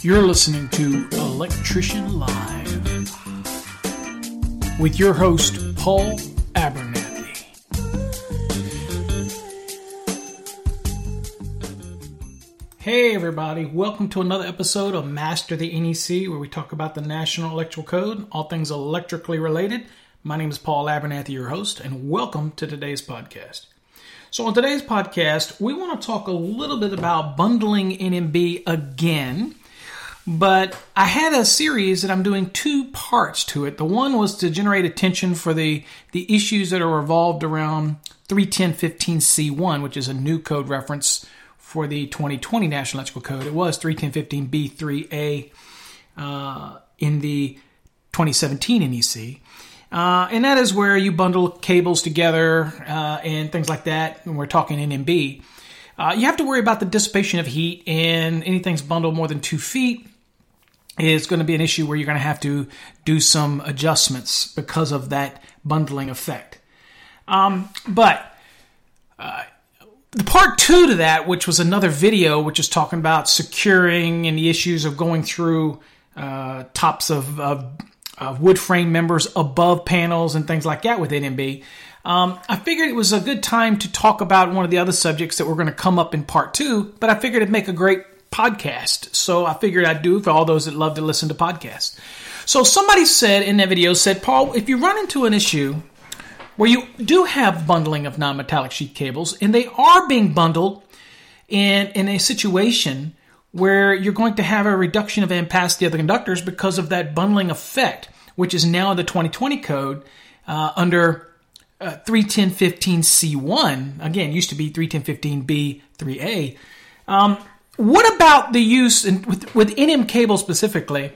You're listening to Electrician Live with your host, Paul Abernathy. Hey, everybody, welcome to another episode of Master the NEC, where we talk about the National Electrical Code, all things electrically related. My name is Paul Abernathy, your host, and welcome to today's podcast. So, on today's podcast, we want to talk a little bit about bundling NMB again. But I had a series that I'm doing two parts to it. The one was to generate attention for the, the issues that are revolved around 31015C1, which is a new code reference for the 2020 National Electrical Code. It was 31015B3A uh, in the 2017 NEC. Uh, and that is where you bundle cables together uh, and things like that. When we're talking NMB. Uh, you have to worry about the dissipation of heat, and anything's bundled more than two feet is going to be an issue where you're going to have to do some adjustments because of that bundling effect. Um, but uh, the part two to that, which was another video, which is talking about securing and the issues of going through uh, tops of, of uh, wood frame members above panels and things like that with NMB. Um, I figured it was a good time to talk about one of the other subjects that were going to come up in part two, but I figured it'd make a great podcast. So I figured I'd do for all those that love to listen to podcasts. So somebody said in that video, said, Paul, if you run into an issue where you do have bundling of non-metallic sheath cables and they are being bundled in, in a situation where you're going to have a reduction of ampacity of the conductors because of that bundling effect, which is now the 2020 code uh, under uh, 31015C1. Again, used to be 31015B3A. Um, what about the use, and with, with NM cable specifically,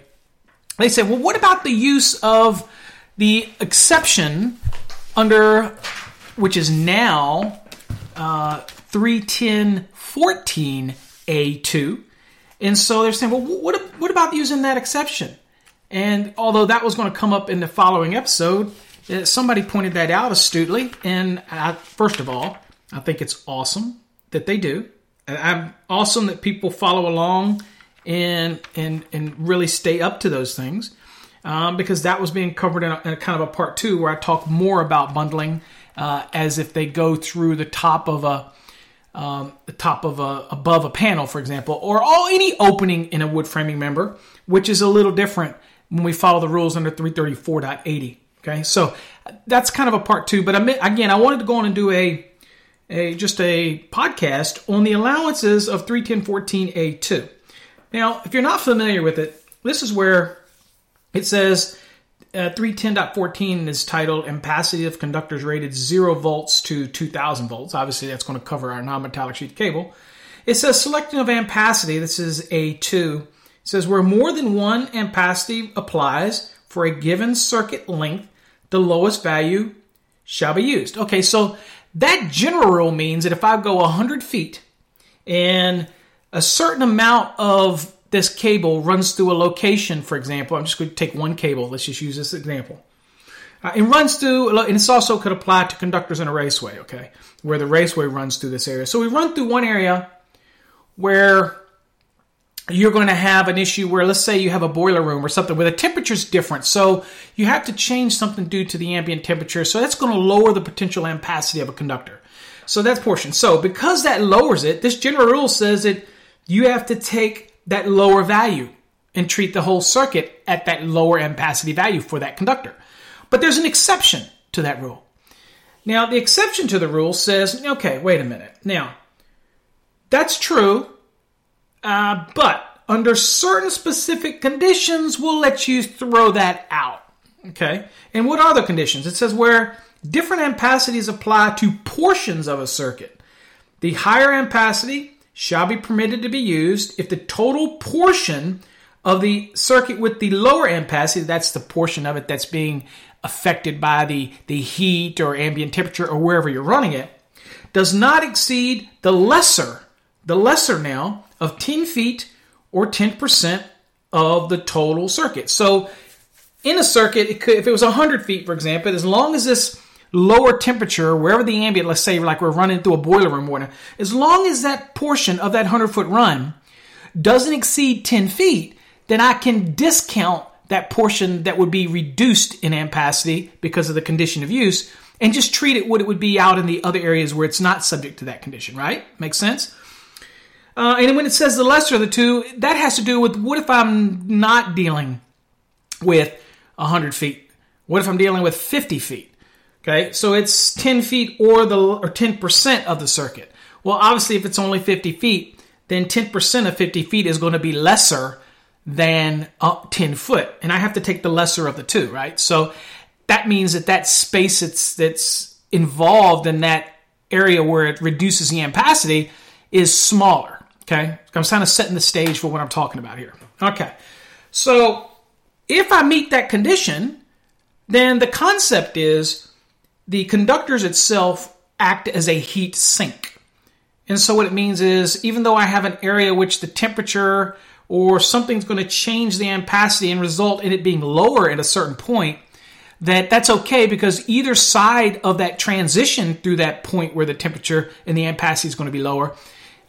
they say, well, what about the use of the exception under, which is now uh, 31014A2? And so they're saying, well, what, what about using that exception? And although that was going to come up in the following episode, uh, somebody pointed that out astutely. And I, first of all, I think it's awesome that they do. I'm awesome that people follow along and and and really stay up to those things um, because that was being covered in a, in a, kind of a part two where I talk more about bundling uh, as if they go through the top of a um, the top of a above a panel, for example, or all any opening in a wood framing member, which is a little different when we follow the rules under 334.80. Okay, so that's kind of a part two. But again, I wanted to go on and do a, a just a podcast on the allowances of 31014A2. Now, if you're not familiar with it, this is where it says uh, 310.14 is titled Ampacity of Conductors Rated 0 volts to 2000 volts. Obviously, that's going to cover our non metallic sheet cable. It says Selecting of Ampacity, this is A2. It says where more than one ampacity applies for a given circuit length, the lowest value shall be used. Okay, so that general rule means that if I go 100 feet and a certain amount of this cable runs through a location, for example, I'm just going to take one cable. Let's just use this example. Uh, it runs through, and this also could apply to conductors in a raceway, okay, where the raceway runs through this area. So we run through one area where you're going to have an issue where, let's say, you have a boiler room or something where the temperature is different. So you have to change something due to the ambient temperature. So that's going to lower the potential ampacity of a conductor. So that's portion. So because that lowers it, this general rule says that you have to take that lower value and treat the whole circuit at that lower ampacity value for that conductor. But there's an exception to that rule. Now, the exception to the rule says, okay, wait a minute. Now, that's true, uh, but under certain specific conditions, we'll let you throw that out. Okay? And what are the conditions? It says where different ampacities apply to portions of a circuit. The higher ampacity shall be permitted to be used if the total portion of the circuit with the lower ampacity, that's the portion of it that's being affected by the, the heat or ambient temperature or wherever you're running it, does not exceed the lesser, the lesser now of 10 feet or 10% of the total circuit. So in a circuit, it could, if it was 100 feet, for example, as long as this lower temperature, wherever the ambient, let's say like we're running through a boiler room water, as long as that portion of that 100 foot run doesn't exceed 10 feet, then I can discount that portion that would be reduced in ampacity because of the condition of use and just treat it what it would be out in the other areas where it's not subject to that condition, right? Makes sense? Uh, and when it says the lesser of the two, that has to do with what if I'm not dealing with 100 feet? What if I'm dealing with 50 feet? Okay, so it's 10 feet or the or 10% of the circuit. Well, obviously, if it's only 50 feet, then 10% of 50 feet is going to be lesser than uh, 10 foot, and I have to take the lesser of the two, right? So that means that that space that's that's involved in that area where it reduces the ampacity is smaller. Okay, I'm kind of setting the stage for what I'm talking about here. Okay, so if I meet that condition, then the concept is the conductors itself act as a heat sink. And so what it means is even though I have an area which the temperature or something's going to change the ampacity and result in it being lower at a certain point, that that's okay because either side of that transition through that point where the temperature and the ampacity is going to be lower,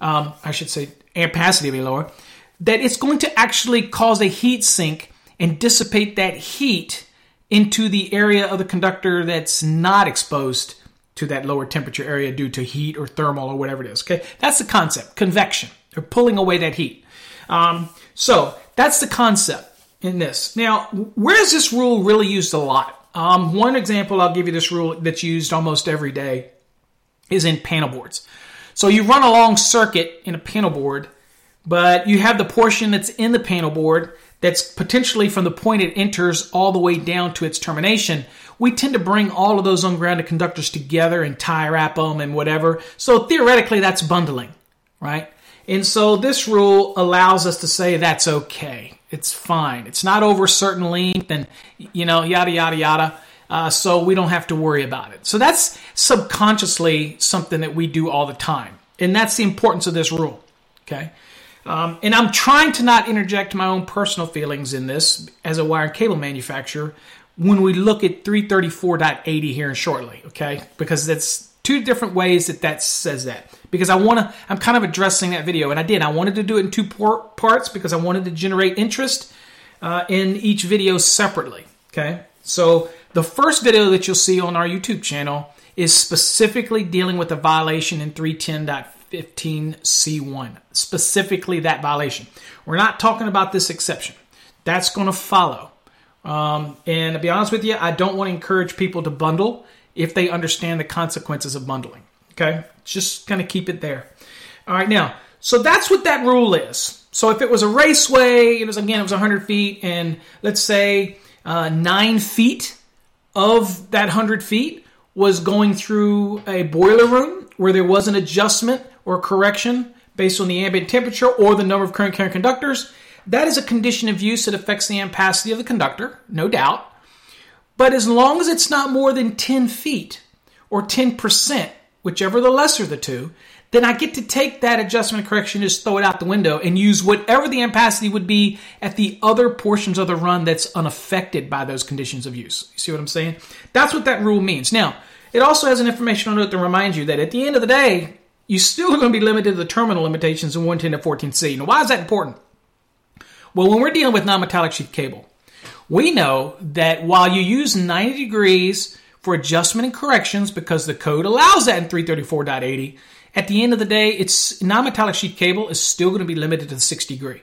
um, I should say ampacity will be lower, that it's going to actually cause a heat sink and dissipate that heat into the area of the conductor that's not exposed to that lower temperature area due to heat or thermal or whatever it is. Okay, that's the concept. Convection. They're pulling away that heat. Um, so that's the concept in this. Now, where is this rule really used a lot? Um, one example I'll give you this rule that's used almost every day is in panel boards. So you run a long circuit in a panel board, but you have the portion that's in the panel board that's potentially from the point it enters all the way down to its termination, we tend to bring all of those ungrounded conductors together and tie wrap them and whatever. So theoretically, that's bundling, right? And so this rule allows us to say that's okay. It's fine. It's not over a certain length and, you know, yada, yada, yada. Uh, so we don't have to worry about it. So that's subconsciously something that we do all the time. And that's the importance of this rule. Okay. Um, and I'm trying to not interject my own personal feelings in this as a wire and cable manufacturer when we look at 334.80 here shortly, okay? Because that's two different ways that that says that. Because I want to, I'm kind of addressing that video, and I did. I wanted to do it in two parts because I wanted to generate interest uh, in each video separately, okay? So the first video that you'll see on our YouTube channel is specifically dealing with a violation in 310.50 15C1, specifically that violation. We're not talking about this exception. That's going to follow. Um, and to be honest with you, I don't want to encourage people to bundle if they understand the consequences of bundling. Okay? Just kind of keep it there. All right, now, so that's what that rule is. So if it was a raceway, it was again, it was 100 feet, and let's say uh, nine feet of that 100 feet was going through a boiler room where there was an adjustment or correction based on the ambient temperature or the number of current carrying conductors. That is a condition of use that affects the ampacity of the conductor, no doubt. But as long as it's not more than 10 feet or 10%, whichever the lesser of the two, then I get to take that adjustment correction, just throw it out the window, and use whatever the ampacity would be at the other portions of the run that's unaffected by those conditions of use. You see what I'm saying? That's what that rule means. Now, it also has an informational note to remind you that at the end of the day, you still are going to be limited to the terminal limitations in 110 to 14C. Now, why is that important? Well, when we're dealing with non-metallic sheath cable, we know that while you use 90 degrees for adjustment and corrections because the code allows that in 334.80, at the end of the day, it's non-metallic sheath cable is still going to be limited to the 60 degree.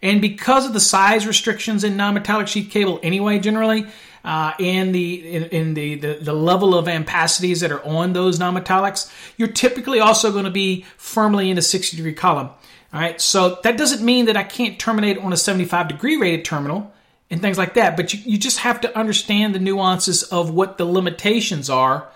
And because of the size restrictions in non-metallic sheath cable anyway, generally, uh, and the in, in the, the, the level of ampacities that are on those non-metallics, you're typically also going to be firmly in a 60 degree column. All right, so that doesn't mean that I can't terminate on a 75 degree rated terminal and things like that, but you, you just have to understand the nuances of what the limitations are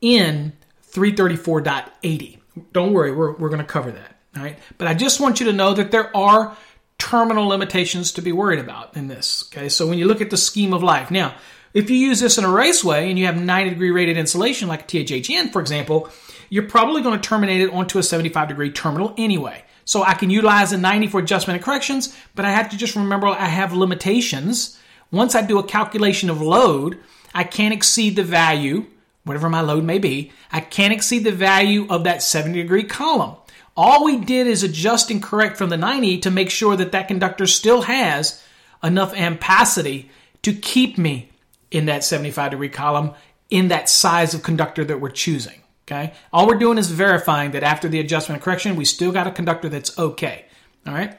in 334.80. Don't worry, we're, we're going to cover that. All right, but I just want you to know that there are terminal limitations to be worried about in this. Okay, so when you look at the scheme of life, now if you use this in a raceway and you have 90 degree rated insulation like a THHN, for example, you're probably going to terminate it onto a 75 degree terminal anyway. So I can utilize a 90 for adjustment and corrections, but I have to just remember I have limitations. Once I do a calculation of load, I can't exceed the value, whatever my load may be, I can't exceed the value of that 70 degree column. All we did is adjust and correct from the 90 to make sure that that conductor still has enough ampacity to keep me in that 75 degree column in that size of conductor that we're choosing. Okay. All we're doing is verifying that after the adjustment and correction, we still got a conductor that's okay. All right.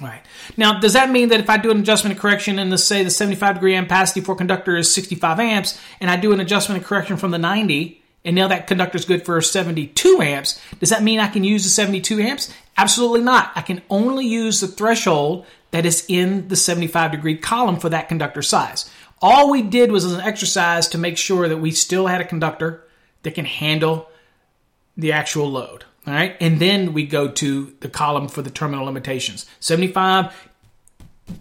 Right. Now, does that mean that if I do an adjustment and correction and the say the 75 degree ampacity for conductor is 65 amps, and I do an adjustment and correction from the 90, and now that conductor is good for 72 amps, does that mean I can use the 72 amps? Absolutely not. I can only use the threshold that is in the 75 degree column for that conductor size. All we did was an exercise to make sure that we still had a conductor that can handle the actual load. All right. And then we go to the column for the terminal limitations. 75,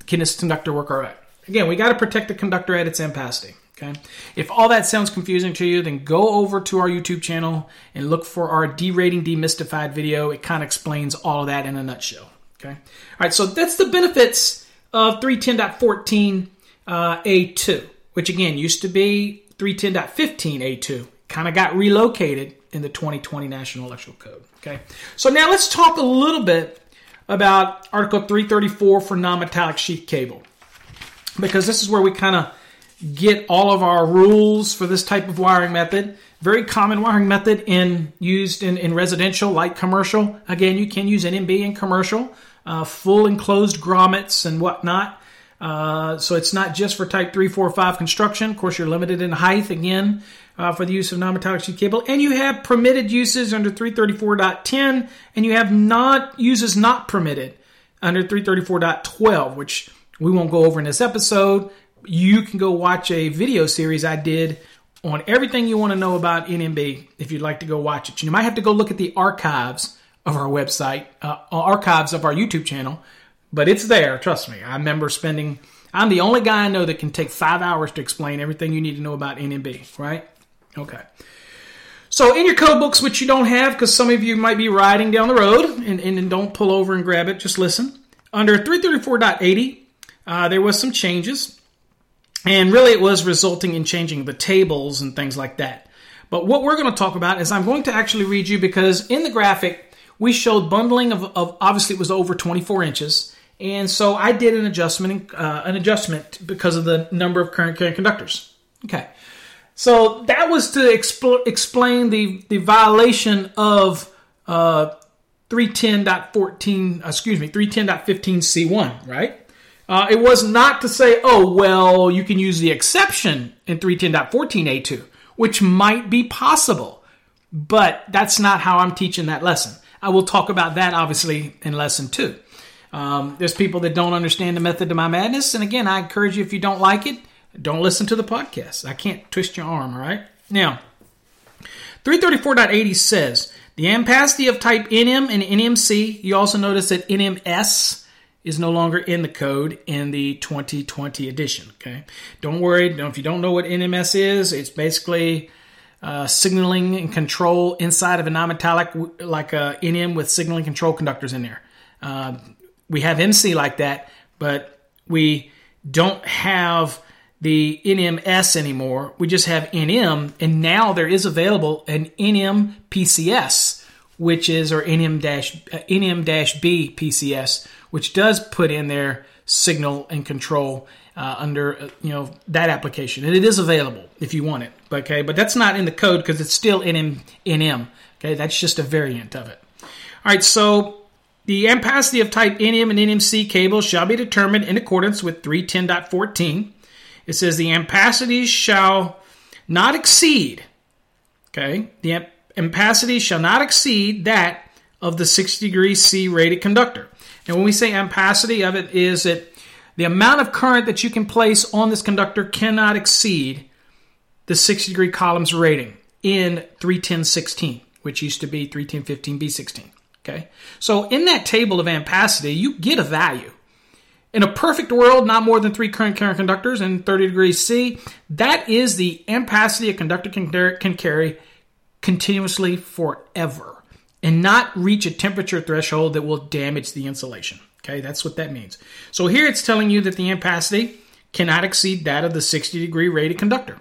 can this conductor work all right? Again, we got to protect the conductor at its ampacity. Okay. If all that sounds confusing to you, then go over to our YouTube channel and look for our derating demystified video. It kind of explains all of that in a nutshell. Okay. All right. So that's the benefits of 310.14 uh, A2, which again used to be 310.15 A2. Kind of got relocated in the 2020 National Electrical Code. Okay, so now let's talk a little bit about Article 334 for non-metallic sheath cable, because this is where we kind of get all of our rules for this type of wiring method. Very common wiring method in used in, in residential, like commercial. Again, you can use NMB in commercial, uh, full enclosed grommets and whatnot. Uh, so it's not just for type 3, 4, 5 construction. Of course, you're limited in height again uh, for the use of non-metallic sheath cable. And you have permitted uses under 334.10 and you have not uses not permitted under 334.12, which we won't go over in this episode. You can go watch a video series I did on everything you want to know about NMB if you'd like to go watch it. You might have to go look at the archives of our website, uh, archives of our YouTube channel but it's there. Trust me. I remember spending. I'm the only guy I know that can take five hours to explain everything you need to know about NMB. Right? Okay. So in your code books, which you don't have because some of you might be riding down the road and, and, and, don't pull over and grab it, just listen. Under 334.80, uh, there was some changes. And really it was resulting in changing the tables and things like that. But what we're going to talk about is I'm going to actually read you because in the graphic, we showed bundling of, of obviously it was over 24 inches and so I did an adjustment, uh, an adjustment because of the number of current carrying conductors. Okay, so that was to expl- explain the the violation of uh, 310.14, excuse me, 310.15c1, right? Uh, it was not to say, oh, well, you can use the exception in 310.14a2, which might be possible, but that's not how I'm teaching that lesson. I will talk about that obviously in lesson two. Um, there's people that don't understand the method to my madness. And again, I encourage you if you don't like it, don't listen to the podcast. I can't twist your arm, all right? Now, 334.80 says the ampacity of type NM and NMC. You also notice that NMS is no longer in the code in the 2020 edition. Okay, don't worry. If you don't know what NMS is, it's basically uh, signaling and control inside of a non-metallic, like a NM with signaling control conductors in there. Uh, we have MC like that, but we don't have the NMS anymore. We just have NM, and now there is available an NM PCS, which is or NM dash uh, NM dash B PCS, which does put in their signal and control uh, under uh, you know that application, and it is available if you want it. Okay, but that's not in the code because it's still NM NM. Okay, that's just a variant of it. All right, so the ampacity of type NM and NMC cables shall be determined in accordance with 310.14. It says the ampacities shall not exceed, okay, the ampacity shall not exceed that of the 60 degree C rated conductor. And when we say ampacity of it is that the amount of current that you can place on this conductor cannot exceed the 60 degree columns rating in 310.16, which used to be 310.15b16. Okay. So in that table of ampacity, you get a value. In a perfect world, not more than three current carrying conductors in 30 degrees C, that is the ampacity a conductor can, can carry continuously forever and not reach a temperature threshold that will damage the insulation. Okay, that's what that means. So here it's telling you that the ampacity cannot exceed that of the 60 degree rated conductor.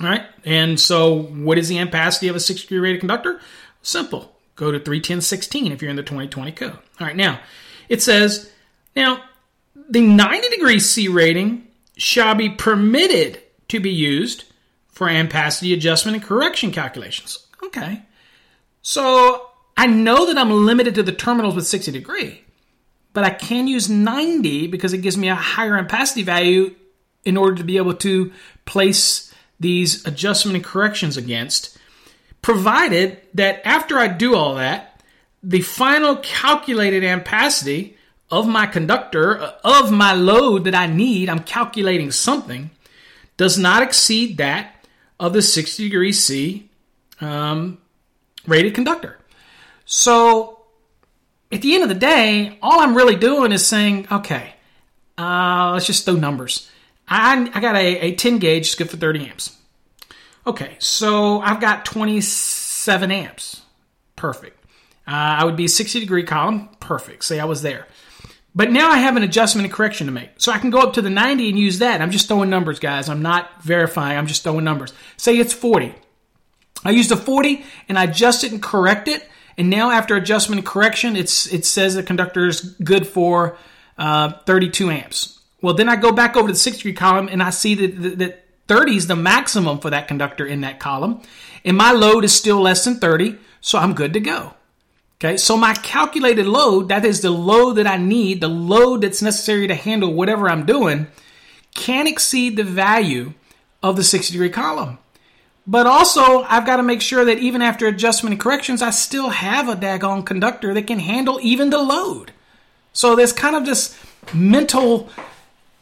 All right, and so what is the ampacity of a 60 degree rated conductor? Simple Go to 31016 if you're in the 2020 code. All right, now it says, now the 90 degree C rating shall be permitted to be used for ampacity adjustment and correction calculations. Okay. So I know that I'm limited to the terminals with 60 degree, but I can use 90 because it gives me a higher ampacity value in order to be able to place these adjustment and corrections against, provided that after I do all that, the final calculated ampacity of my conductor, of my load that I need, I'm calculating something, does not exceed that of the 60 degree C um, rated conductor. So at the end of the day, all I'm really doing is saying, okay, uh, let's just throw numbers. I, I got a, a 10 gauge, it's good for 30 amps. Okay, so I've got 27 amps. Perfect. Uh, I would be 60 degree column. Perfect. Say I was there. But now I have an adjustment and correction to make. So I can go up to the 90 and use that. I'm just throwing numbers, guys. I'm not verifying. I'm just throwing numbers. Say it's 40. I used a 40 and I adjust it and correct it. And now after adjustment and correction, it's it says the conductor is good for uh, 32 amps. Well, then I go back over to the 60 degree column and I see that, that 30 is the maximum for that conductor in that column. And my load is still less than 30, so I'm good to go. Okay, so my calculated load, that is the load that I need, the load that's necessary to handle whatever I'm doing, can exceed the value of the 60 degree column. But also, I've got to make sure that even after adjustment and corrections, I still have a daggone conductor that can handle even the load. So there's kind of this mental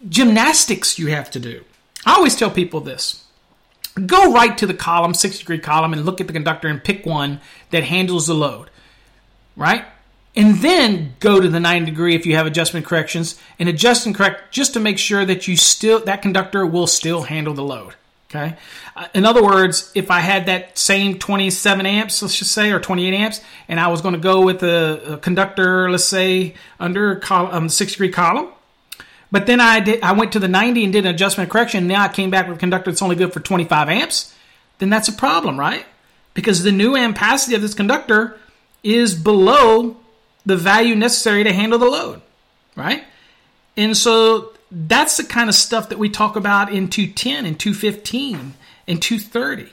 gymnastics you have to do. I always tell people this go right to the column, 60 degree column, and look at the conductor and pick one that handles the load right? And then go to the 90 degree if you have adjustment corrections and adjust and correct just to make sure that you still that conductor will still handle the load. Okay. Uh, in other words, if I had that same 27 amps, let's just say, or 28 amps, and I was going to go with a, a conductor, let's say, under col- um, six degree column, but then I did, I went to the 90 and did an adjustment correction. Now I came back with a conductor that's only good for 25 amps. Then that's a problem, right? Because the new ampacity of this conductor is below the value necessary to handle the load, right? And so that's the kind of stuff that we talk about in 210 and 215 and 230.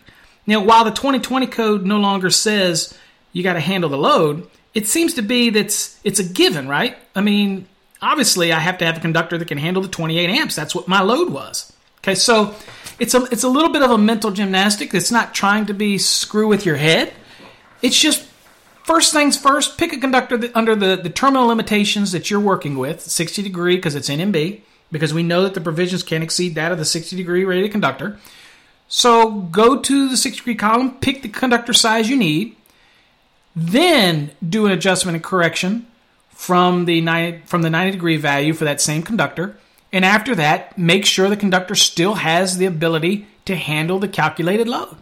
Now, while the 2020 code no longer says you got to handle the load, it seems to be that's it's a given, right? I mean, obviously, I have to have a conductor that can handle the 28 amps. That's what my load was. Okay, so it's a it's a little bit of a mental gymnastic. It's not trying to be screw with your head. It's just First things first, pick a conductor that, under the, the terminal limitations that you're working with, 60 degree because it's NMB, because we know that the provisions can't exceed that of the 60 degree rated conductor. So go to the 60 degree column, pick the conductor size you need, then do an adjustment and correction from the 90, from the 90 degree value for that same conductor. And after that, make sure the conductor still has the ability to handle the calculated load.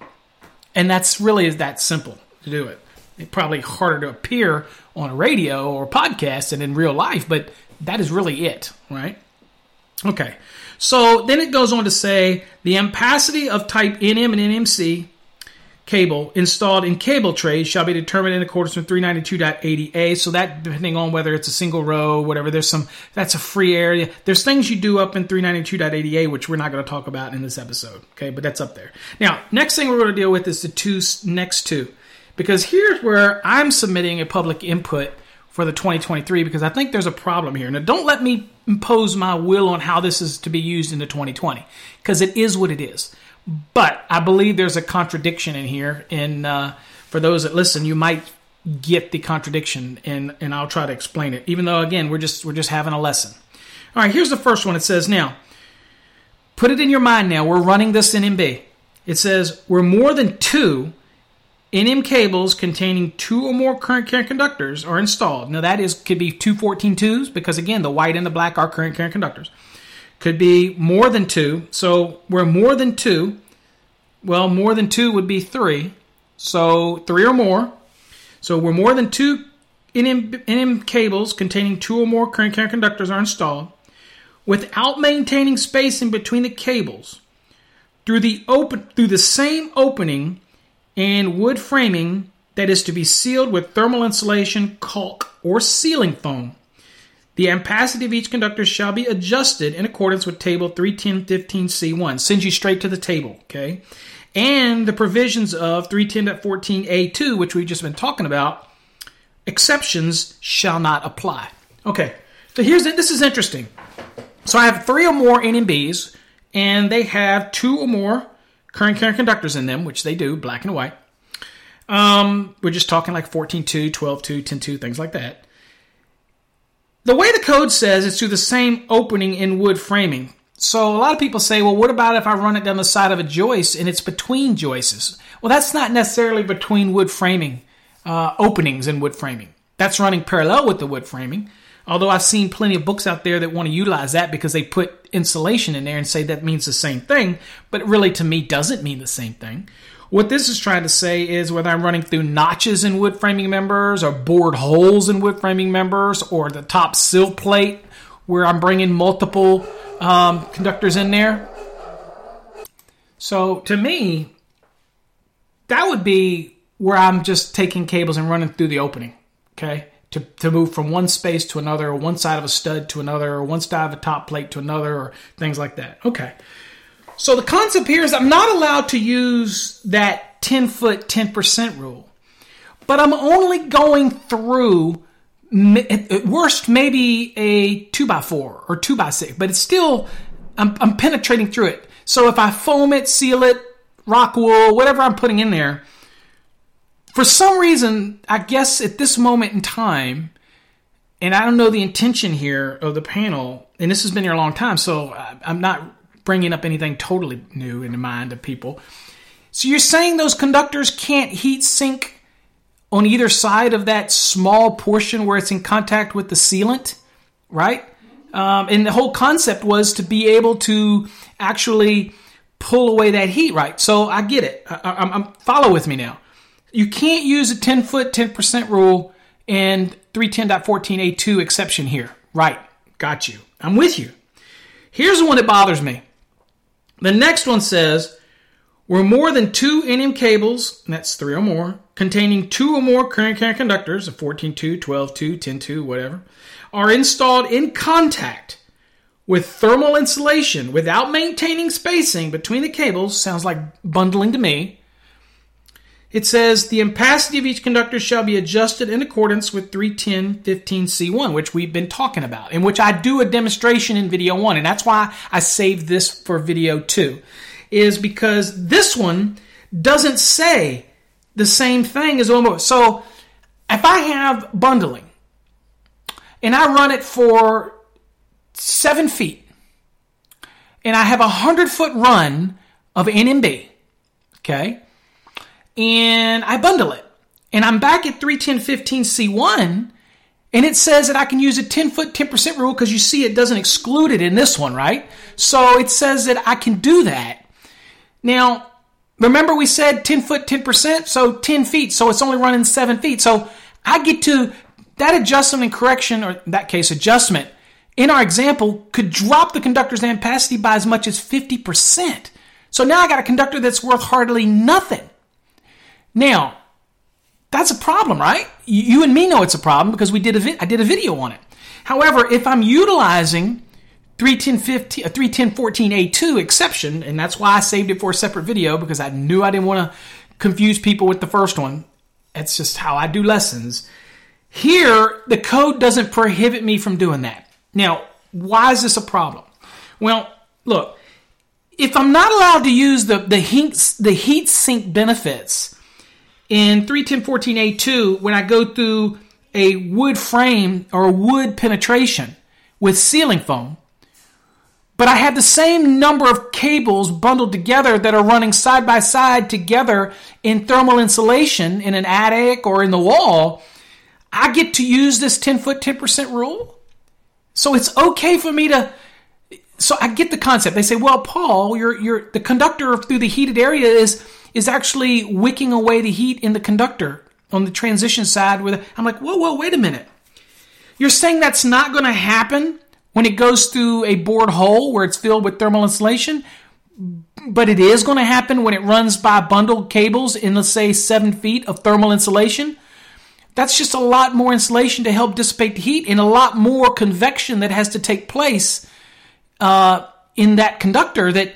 And that's really that simple to do it It's probably harder to appear on a radio or podcast than in real life, but that is really it, right? Okay. So then it goes on to say the ampacity of type NM and NMC cable installed in cable trays shall be determined in accordance with 392.80a. So that depending on whether it's a single row, whatever, there's some that's a free area. There's things you do up in 392.80a which we're not going to talk about in this episode. Okay, but that's up there. Now, next thing we're going to deal with is the two next two. Because here's where I'm submitting a public input for the 2023 because I think there's a problem here. Now, don't let me impose my will on how this is to be used in the 2020 because it is what it is. But I believe there's a contradiction in here, and uh, for those that listen, you might get the contradiction, and and I'll try to explain it. Even though, again, we're just we're just having a lesson. All right, here's the first one. It says now, put it in your mind. Now we're running this NMB. It says we're more than two NM cables containing two or more current carrying conductors are installed. Now that is could be two 14.2s because again the white and the black are current carrying conductors. Could be more than two. So we're more than two. Well, more than two would be three. So three or more. So we're more than two NM, NM cables containing two or more current conductors are installed without maintaining spacing between the cables through the open through the same opening and wood framing that is to be sealed with thermal insulation, caulk, or sealing foam. The ampacity of each conductor shall be adjusted in accordance with table 31015C1. Sends you straight to the table, okay? And the provisions of 310.14A2, which we've just been talking about, exceptions shall not apply. Okay, so here's. This is interesting. So I have three or more NMBs, and they have two or more current carrying conductors in them, which they do, black and white. Um, we're just talking like 14.2, 12.2, 10.2, things like that. The way the code says it's through the same opening in wood framing. So a lot of people say, well, what about if I run it down the side of a joist and it's between joists? Well, that's not necessarily between wood framing uh, openings in wood framing. That's running parallel with the wood framing. Although I've seen plenty of books out there that want to utilize that because they put insulation in there and say that means the same thing, but really to me doesn't mean the same thing. What this is trying to say is whether I'm running through notches in wood framing members or bored holes in wood framing members or the top sill plate where I'm bringing multiple um, conductors in there. So to me, that would be where I'm just taking cables and running through the opening, okay? To, to move from one space to another, or one side of a stud to another, or one side of a top plate to another, or things like that. Okay. So the concept here is I'm not allowed to use that 10 foot 10% rule, but I'm only going through at worst maybe a 2x4 or 2x6, but it's still, I'm, I'm penetrating through it. So if I foam it, seal it, rock wool, whatever I'm putting in there, for some reason, I guess at this moment in time, and I don't know the intention here of the panel, and this has been here a long time, so I'm not bringing up anything totally new in the mind of people. So you're saying those conductors can't heat sink on either side of that small portion where it's in contact with the sealant, right? Um, and the whole concept was to be able to actually pull away that heat, right? So I get it. I, I, I'm follow with me now. You can't use a 10 foot 10% rule and 310.14a2 exception here. Right. Got you. I'm with you. Here's the one that bothers me. The next one says, where more than two NM cables, that's three or more, containing two or more current conductors, a 14.2, 12.2, 10.2, whatever, are installed in contact with thermal insulation without maintaining spacing between the cables, sounds like bundling to me, it says the ampacity of each conductor shall be adjusted in accordance with 310.15c1, which we've been talking about, in which I do a demonstration in video one, and that's why I saved this for video two, is because this one doesn't say the same thing as almost. So if I have bundling and I run it for seven feet, and I have a hundred foot run of NMB, okay and I bundle it. And I'm back at 310.15c1 and it says that I can use a 10 foot 10% rule because you see it doesn't exclude it in this one, right? So it says that I can do that. Now, remember we said 10 foot 10%, so 10 feet, so it's only running 7 feet. So I get to that adjustment and correction, or in that case, adjustment, in our example, could drop the conductor's ampacity by as much as 50%. So now I got a conductor that's worth hardly nothing. Now, that's a problem, right? You and me know it's a problem because we did a vi- I did a video on it. However, if I'm utilizing 310 a 310.14a2 exception, and that's why I saved it for a separate video because I knew I didn't want to confuse people with the first one. That's just how I do lessons. Here, the code doesn't prohibit me from doing that. Now, why is this a problem? Well, look, if I'm not allowed to use the, the, heat, the heat sink benefits in 31014A2, when I go through a wood frame or a wood penetration with sealing foam, but I have the same number of cables bundled together that are running side by side together in thermal insulation in an attic or in the wall, I get to use this 10 foot 10% rule. So it's okay for me to so I get the concept. They say, "Well, Paul, you're you're the conductor through the heated area is is actually wicking away the heat in the conductor on the transition side with I'm like, whoa, whoa, wait a minute. You're saying that's not going to happen when it goes through a bored hole where it's filled with thermal insulation? but it is going to happen when it runs by bundled cables in, let's say, seven feet of thermal insulation. That's just a lot more insulation to help dissipate the heat and a lot more convection that has to take place uh, in that conductor that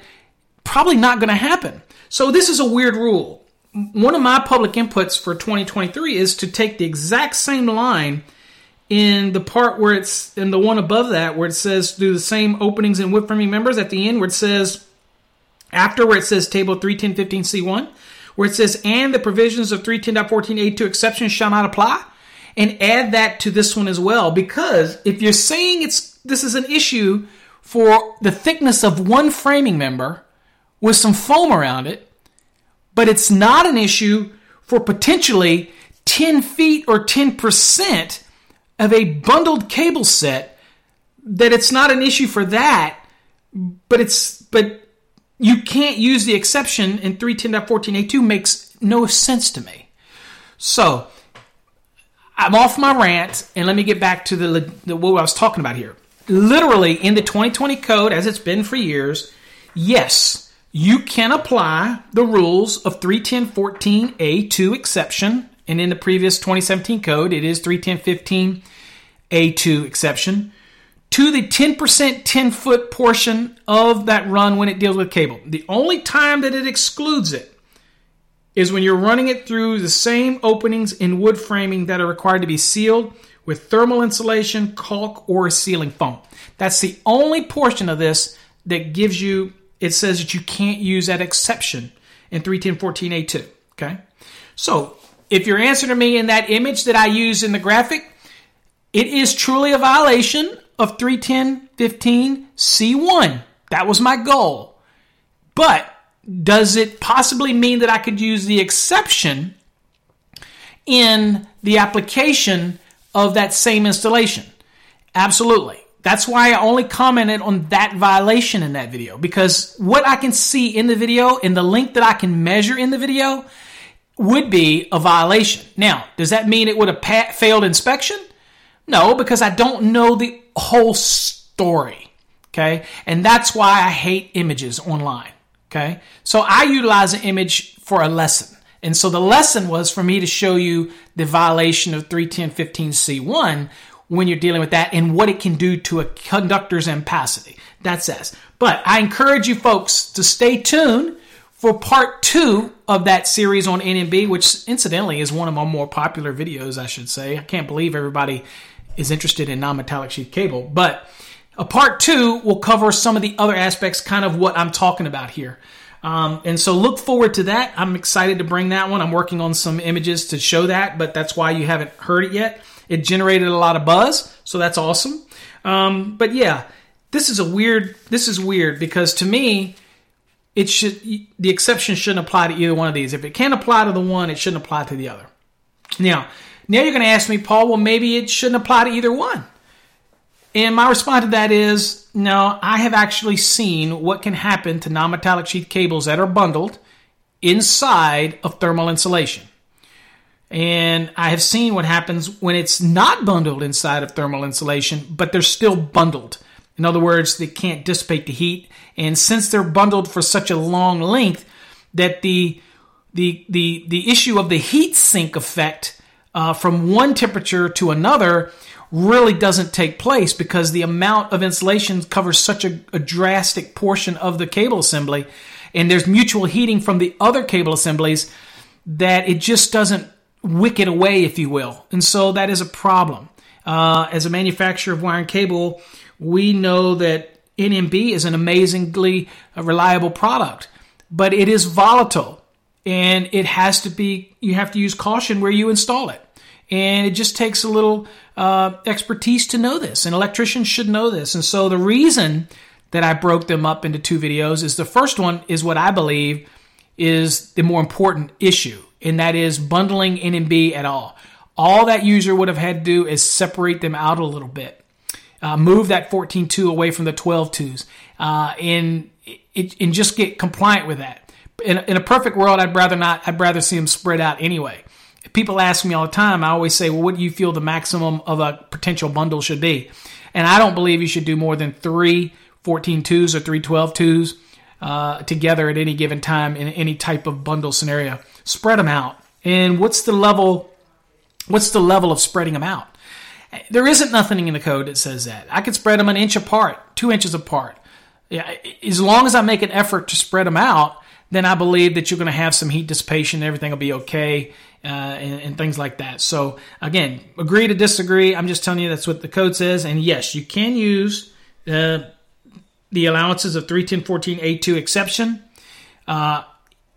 probably not going to happen. So this is a weird rule. One of my public inputs for 2023 is to take the exact same line in the part where it's in the one above that where it says do the same openings and wood framing members at the end where it says after where it says table 31015C1 where it says and the provisions of 310.14A2 exceptions shall not apply and add that to this one as well because if you're saying it's this is an issue for the thickness of one framing member with some foam around it but it's not an issue for potentially 10 feet or 10% of a bundled cable set that it's not an issue for that, but it's but you can't use the exception in 310.14a2 makes no sense to me. So I'm off my rant, and let me get back to the, the what I was talking about here. Literally in the 2020 code, as it's been for years, yes, you can apply the rules of 310.14a2 exception and in the previous 2017 code, it is 310.15A2 exception to the 10% 10 foot portion of that run when it deals with cable. The only time that it excludes it is when you're running it through the same openings in wood framing that are required to be sealed with thermal insulation, caulk, or sealing foam. That's the only portion of this that gives you, it says that you can't use that exception in 310.14A2. Okay? So if you're answering me in that image that I use in the graphic, it is truly a violation of 310.15c1. That was my goal. But does it possibly mean that I could use the exception in the application of that same installation? Absolutely. That's why I only commented on that violation in that video because what I can see in the video and the link that I can measure in the video would be a violation. Now, does that mean it would have failed inspection? No, because I don't know the whole story. Okay. And that's why I hate images online. Okay. So I utilize an image for a lesson. And so the lesson was for me to show you the violation of 310.15c1 when you're dealing with that and what it can do to a conductor's ampacity. That's S. But I encourage you folks to stay tuned for part two of that series on NMB, which incidentally is one of my more popular videos, I should say. I can't believe everybody is interested in non metallic sheath cable. But a part two will cover some of the other aspects, kind of what I'm talking about here. Um, and so look forward to that. I'm excited to bring that one. I'm working on some images to show that, but that's why you haven't heard it yet. It generated a lot of buzz, so that's awesome. Um, but yeah, this is a weird. This is weird because to me, it should the exception shouldn't apply to either one of these. If it can't apply to the one, it shouldn't apply to the other. Now, now you're going to ask me, Paul, well, maybe it shouldn't apply to either one. And my response to that is no, I have actually seen what can happen to non metallic sheath cables that are bundled inside of thermal insulation. And I have seen what happens when it's not bundled inside of thermal insulation, but they're still bundled. In other words, they can't dissipate the heat. And since they're bundled for such a long length, that the the the the issue of the heat sink effect uh, from one temperature to another really doesn't take place because the amount of insulation covers such a, a drastic portion of the cable assembly, and there's mutual heating from the other cable assemblies that it just doesn't wick it away, if you will. And so that is a problem. Uh, as a manufacturer of wire and cable, we know that NMB is an amazingly reliable product, but it is volatile and it has to be, you have to use caution where you install it. And it just takes a little uh, expertise to know this, and electricians should know this. And so the reason that I broke them up into two videos is the first one is what I believe is the more important issue, and that is bundling NMB at all. All that user would have had to do is separate them out a little bit uh, move that 14.2 away from the 12.2s uh, and, and just get compliant with that. In, in a perfect world, I'd rather not, I'd rather see them spread out anyway. People ask me all the time, I always say, well, what do you feel the maximum of a potential bundle should be? And I don't believe you should do more than three 14.2s or three 12.2s. uh, together at any given time in any type of bundle scenario. Spread them out. And what's the level? What's the level of spreading them out? There isn't nothing in the code that says that. I could spread them an inch apart, two inches apart. Yeah, as long as I make an effort to spread them out, then I believe that you're going to have some heat dissipation. Everything will be okay, uh, and, and, things like that. So again, agree to disagree. I'm just telling you that's what the code says. And yes, you can use uh, the allowances of 310.14a2 exception uh,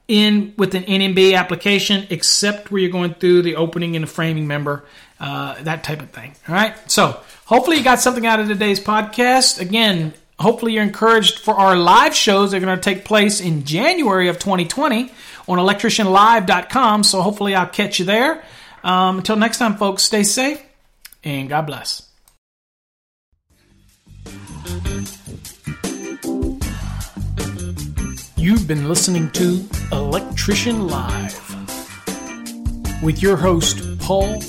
in with an NMB application, except where you're going through the opening and the framing member, uh, that type of thing. All right. So hopefully you got something out of today's podcast. Again, hopefully you're encouraged for our live shows. They're going to take place in January of 2020 on electricianlive.com. So hopefully I'll catch you there. Um, until next time, folks, stay safe and God bless. You've been listening to Electrician Live with your host, Paul